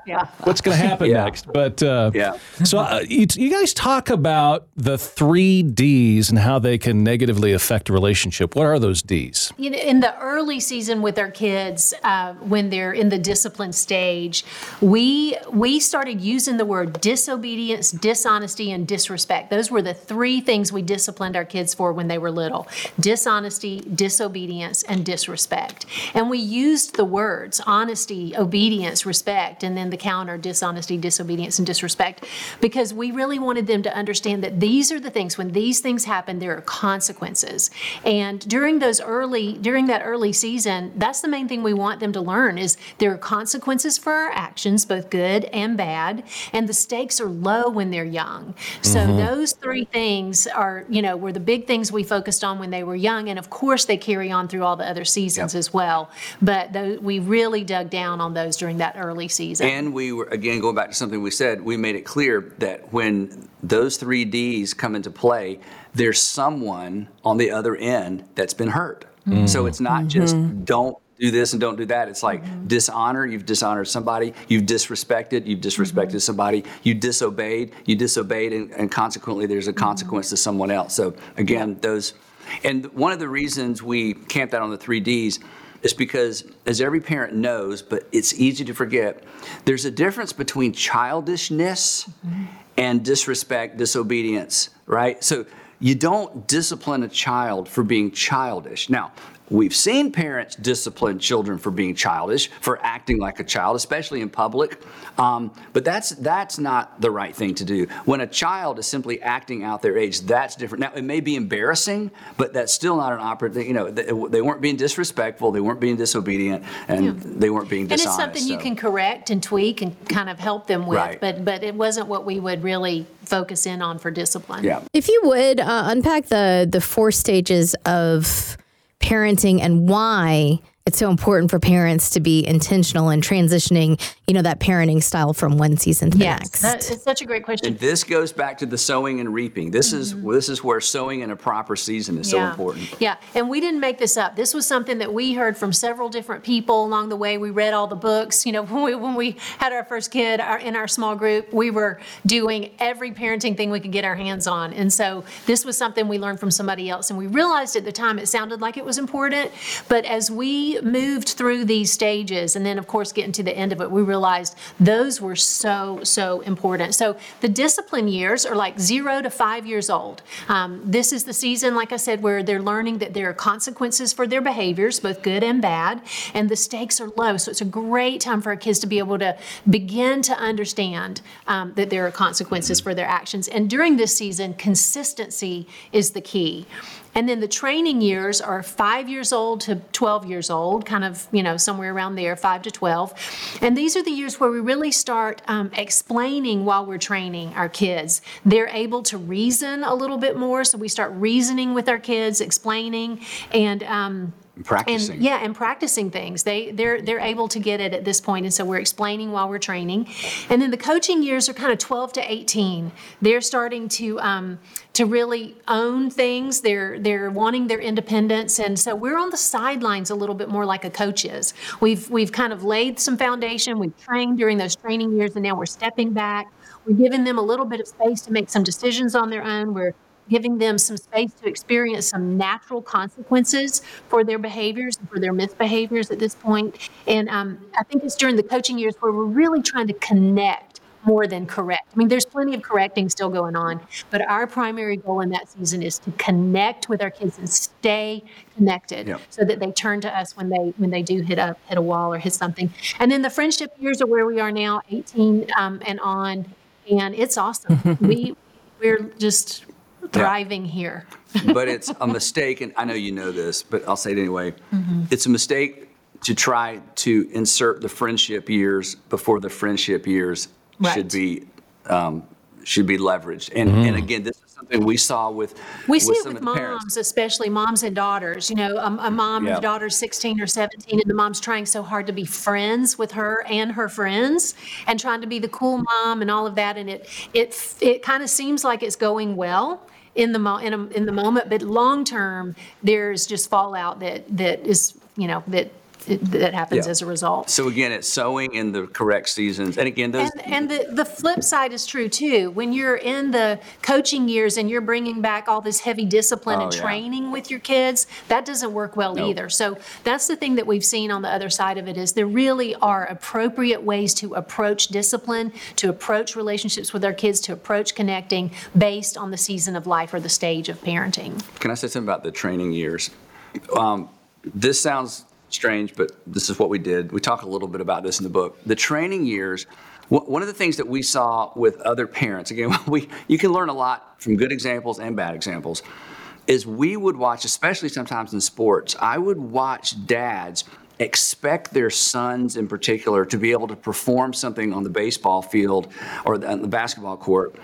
Yeah. what's going to happen Yeah. next? But uh, Yeah. so uh, you, you guys talk about the three D's and how they can negatively affect a relationship. What are those D's? You know, in the early season with our kids, uh, when they're in the discipline stage, we we started using the word disobedience, dishonesty, and disrespect. Those were the three things we disciplined our kids for when they were little: dishonesty, disobedience, and disrespect. And we used the words honesty, obedience, respect, and then the counter dishonesty, disobedience, and disrespect, because we really wanted them to understand that these are the things. When these things happen, there are consequences. And during those early, during that early season, that's the main thing we want them to learn is there are consequences for our actions, both good and bad, and the stakes are low when they're young. So mm-hmm. those three things are, you know, were the big things we focused on when they were young, and of course they carry on through all the other seasons Yep. as well. But we really dug down on those during that early season. And we were, again, going back to something we said, we made it clear that when those three Ds come into play, there's someone on the other end that's been hurt. So it's not mm-hmm. just mm-hmm. don't do this and don't do that. It's like mm-hmm. dishonor, you've dishonored somebody, you've disrespected, you've disrespected mm-hmm. somebody, you disobeyed, you disobeyed, and, and consequently there's a mm-hmm. consequence to someone else. So again, those, and one of the reasons we camp that on the three Ds is because, as every parent knows, but it's easy to forget, there's a difference between childishness and disrespect, disobedience, right? So you don't discipline a child for being childish. Now, we've seen parents discipline children for being childish, for acting like a child, especially in public. Um, but that's that's not the right thing to do. When a child is simply acting out their age, that's different. Now, it may be embarrassing, but that's still not an operative. You know, they, they weren't being disrespectful, they weren't being disobedient, and they weren't being and it's something you can correct and tweak and kind of help them with, Right. but but it wasn't what we would really focus in on for discipline. Yeah. If you would uh, unpack the the four stages of parenting and why it's so important for parents to be intentional in transitioning, you know, that parenting style from one season to the next. that, it's such a great question. And this goes back to the sowing and reaping. This is this is where sowing in a proper season is so Mm-hmm. important. Yeah, and we didn't make this up. This was something that we heard from several different people along the way. We read all the books. You know, [LAUGHS] when we, when we had our first kid our, in our small group, we were doing every parenting thing we could get our hands on. And so this was something we learned from somebody else. And we realized at the time it sounded like it was important. But as we moved through these stages, and then, of course, getting to the end of it, we realized those were so, so important. So the discipline years are like zero to five years old. Um, this is the season, like I said, where they're learning that there are consequences for their behaviors, both good and bad, and the stakes are low. So it's a great time for our kids to be able to begin to understand um, that there are consequences for their actions. And during this season, consistency is the key. And then the training years are five years old to 12 years old, kind of, you know, somewhere around there, five to 12. And these are the years where we really start um, explaining while we're training our kids. They're able to reason a little bit more. So we start reasoning with our kids, explaining, and, um, Practicing. and yeah, and practicing things. They they're they're able to get it at this point, and so we're explaining while we're training. And then the coaching years are kind of 12 to 18. They're starting to um, to really own things. They're they're wanting their independence, and so we're on the sidelines a little bit more like a coach is. We've we've kind of laid some foundation. We've trained during those training years, and now we're stepping back. We're giving them a little bit of space to make some decisions on their own. We're giving them some space to experience some natural consequences for their behaviors and for their misbehaviors at this point. And um, I think it's during the coaching years where we're really trying to connect more than correct. I mean, there's plenty of correcting still going on, but our primary goal in that season is to connect with our kids and stay connected Yep. so that they turn to us when they when they do hit a hit a wall or hit something. And then the friendship years are where we are now, 18 um, and on, and it's awesome. [LAUGHS] we we're just thriving here. [LAUGHS] but it's a mistake, and I know you know this, but I'll say it anyway. Mm-hmm. It's a mistake to try to insert the friendship years before the friendship years Right. should be um, should be leveraged. And and again, this is something we saw with We see with it some with of the parents. moms, especially moms and daughters. You know, a, a mom Yeah. whose daughter's 16 or 17, and the mom's trying so hard to be friends with her and her friends, and trying to be the cool mom and all of that. And it it it kind of seems like it's going well in the mo- in, a, in the moment, but long term, there's just fallout that that is you know that that happens Yeah. as a result. So again, it's sowing in the correct seasons, and again, those And, and the, the flip side is true too. When you're in the coaching years and you're bringing back all this heavy discipline and Oh, yeah. training with your kids, that doesn't work well Nope. either. So that's the thing that we've seen on the other side of it is there really are appropriate ways to approach discipline, to approach relationships with our kids, to approach connecting based on the season of life or the stage of parenting. Can I say something about the training years? Um, this sounds strange, but this is what we did. We talk a little bit about this in the book. The training years. One of the things that we saw with other parents, again, [LAUGHS] we you can learn a lot from good examples and bad examples, is we would watch, especially sometimes in sports, I would watch dads expect their sons in particular to be able to perform something on the baseball field or the, the basketball court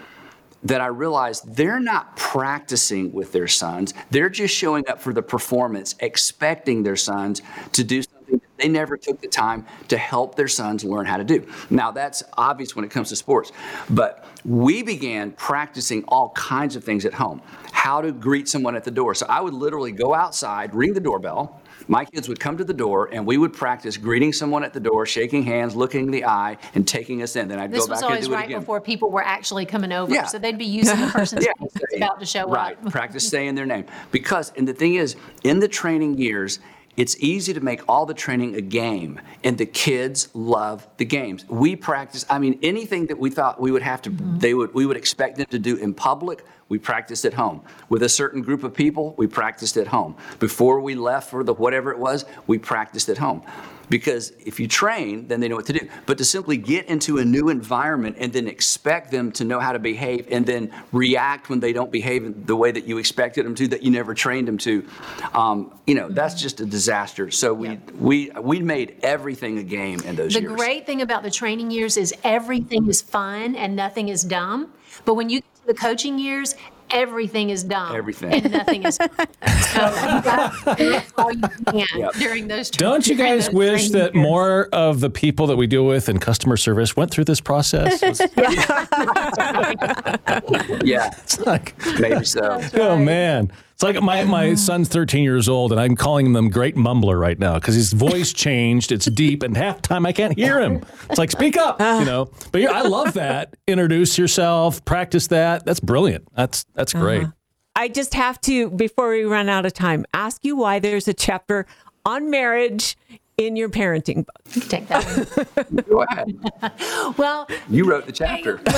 that I realized they're not practicing with their sons. They're just showing up for the performance, expecting their sons to do something that they never took the time to help their sons learn how to do. Now, that's obvious when it comes to sports, but we began practicing all kinds of things at home. How to greet someone at the door. So I would literally go outside, ring the doorbell. My kids would come to the door and we would practice greeting someone at the door, shaking hands, looking in the eye, and taking us in. Then I'd This go was back and always do it right before people were actually coming over. Yeah. So they'd be using the [LAUGHS] person's Yeah, name about to show right. up. Practice saying their name. Because, and the thing is, in the training years, it's easy to make all the training a game, and the kids love the games. We practice. I mean, anything that we thought we would have to, mm-hmm. they would, we would expect them to do in public. We practiced at home with a certain group of people. We practiced at home before we left for the whatever it was. We practiced at home because if you train, then they know what to do. But to simply get into a new environment and then expect them to know how to behave and then react when they don't behave the way that you expected them to, that you never trained them to, um, you know, that's just a disaster. So we we we made everything a game in those The years. The great thing about the training years is everything is fun and nothing is dumb. But when you the coaching years, everything is dumb. Everything. And nothing is fun. [LAUGHS] so you got do all you can Yep. during those tra- Don't you guys wish that years. more of the people that we deal with in customer service went through this process? [LAUGHS] It's yeah, [LAUGHS] like, maybe so. oh man. It's like my, my oh. son's 13 years old, and I'm calling him Great Mumbler right now because his voice changed. It's deep, and half time I can't hear him. It's like, speak up, ah. you know. But yeah, I love that. Introduce yourself, practice that. That's brilliant. That's that's uh-huh. great. I just have to, before we run out of time, ask you why there's a chapter on marriage in your parenting book. Take that. [LAUGHS] Go ahead. [LAUGHS] Well, You wrote the chapter. [LAUGHS] the,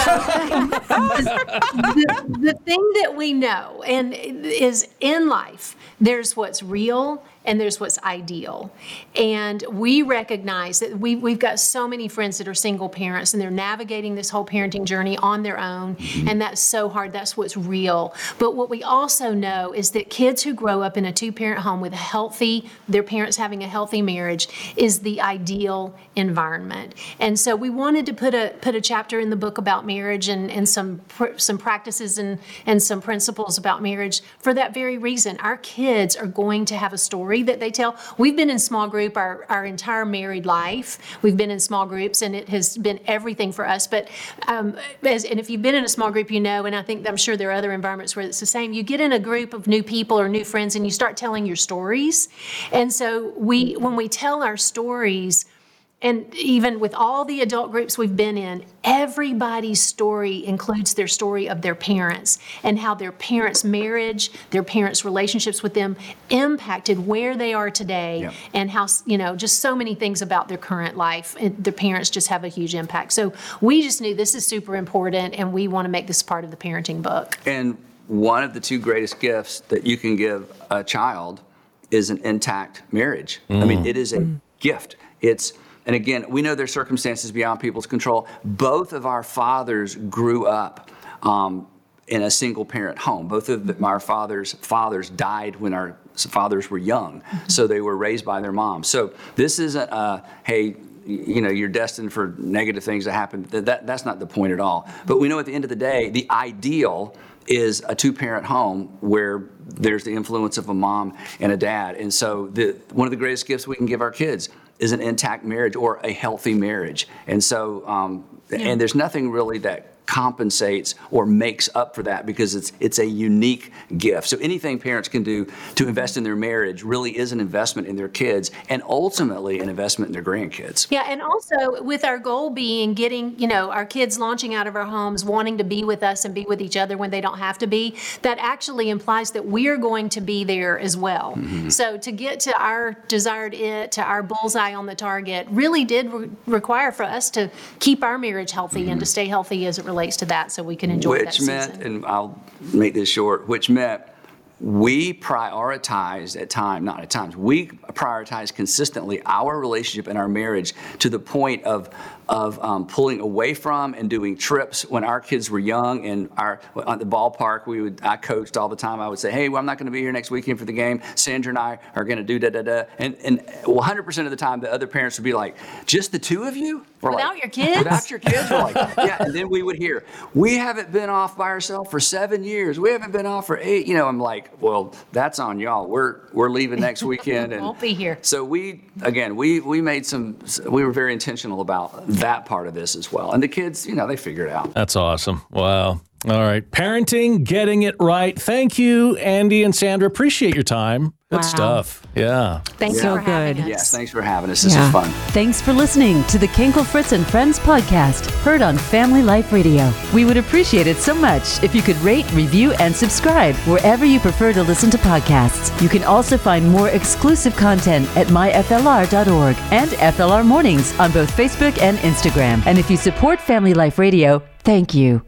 the thing that we know and is in life there's what's real and there's what's ideal. And we recognize that we, we've got so many friends that are single parents and they're navigating this whole parenting journey on their own and that's so hard. That's what's real. But what we also know is that kids who grow up in a two-parent home with a healthy their parents having a healthy marriage is the ideal environment. And so we wanted to put a put a chapter in the book about marriage and, and some some practices and and some principles about marriage for that very reason. Our kids are going to have a story that they tell. We've been in small group our, our entire married life. We've been in small groups and it has been everything for us. But um, as, and if you've been in a small group you know and i think i'm sure there are other environments where it's the same you get in a group of new people or new friends and you start telling your stories. And so we when we tell our stories and even with all the adult groups we've been in, everybody's story includes their story of their parents and how their parents' marriage, their parents' relationships with them impacted where they are today Yep. and how, you know, just so many things about their current life. And their parents just have a huge impact. So we just knew this is super important and we want to make this part of the parenting book. And one of the two greatest gifts that you can give a child is an intact marriage. I mean, mm. it is a gift. It's and again, we know there's circumstances beyond people's control. Both of our fathers grew up um, in a single parent home. Both of the, our fathers' fathers died when our fathers were young, so they were raised by their moms. So this isn't a hey, you know, you're destined for negative things to happen. That, that that's not the point at all. But we know at the end of the day, the ideal is a two-parent home where there's the influence of a mom and a dad. And so the, one of the greatest gifts we can give our kids is an intact marriage or a healthy marriage. And so, um, and there's nothing really that compensates or makes up for that because it's it's a unique gift. So anything parents can do to invest in their marriage really is an investment in their kids and ultimately an investment in their grandkids. Yeah, and also with our goal being getting, you know, our kids launching out of our homes, wanting to be with us and be with each other when they don't have to be, that actually implies that we're going to be there as well. Mm-hmm. So to get to our desired it, to our bullseye on the target, really did re- require for us to keep our marriage healthy and to stay healthy as it relates to that so we can enjoy that which meant, and I'll make this short, which meant we prioritized at times, not at times, we prioritized consistently our relationship and our marriage to the point of of um, pulling away from and doing trips. When our kids were young and our at the ballpark we would I coached all the time. I would say hey well I'm not going to be here next weekend for the game. Sandra and I are going to do da da da and and 100% of the time the other parents would be like just the two of you? We're like, Without your kids? without your kids? We're like yeah. And then we would hear we haven't been off by ourselves for seven years. We haven't been off for eight you know I'm like well that's on y'all we're we're leaving next [LAUGHS] weekend and Won't be here. so we again we we made some we were very intentional about that part of this as well and the kids you know they figured it out That's awesome. Wow. All right. Parenting, getting it right. Thank you, Andy and Sandra. Appreciate your time. Good Wow. stuff. Yeah. Thanks So for having good. us. yes thanks for having us this Yeah. is fun Thanks for listening to the Kinkle Fritz and Friends podcast, heard on Family Life Radio. We would appreciate it so much if you could rate, review, and subscribe wherever you prefer to listen to podcasts. You can also find more exclusive content at myflr.org and FLR Mornings on both Facebook and Instagram. And if you support Family Life Radio, thank you.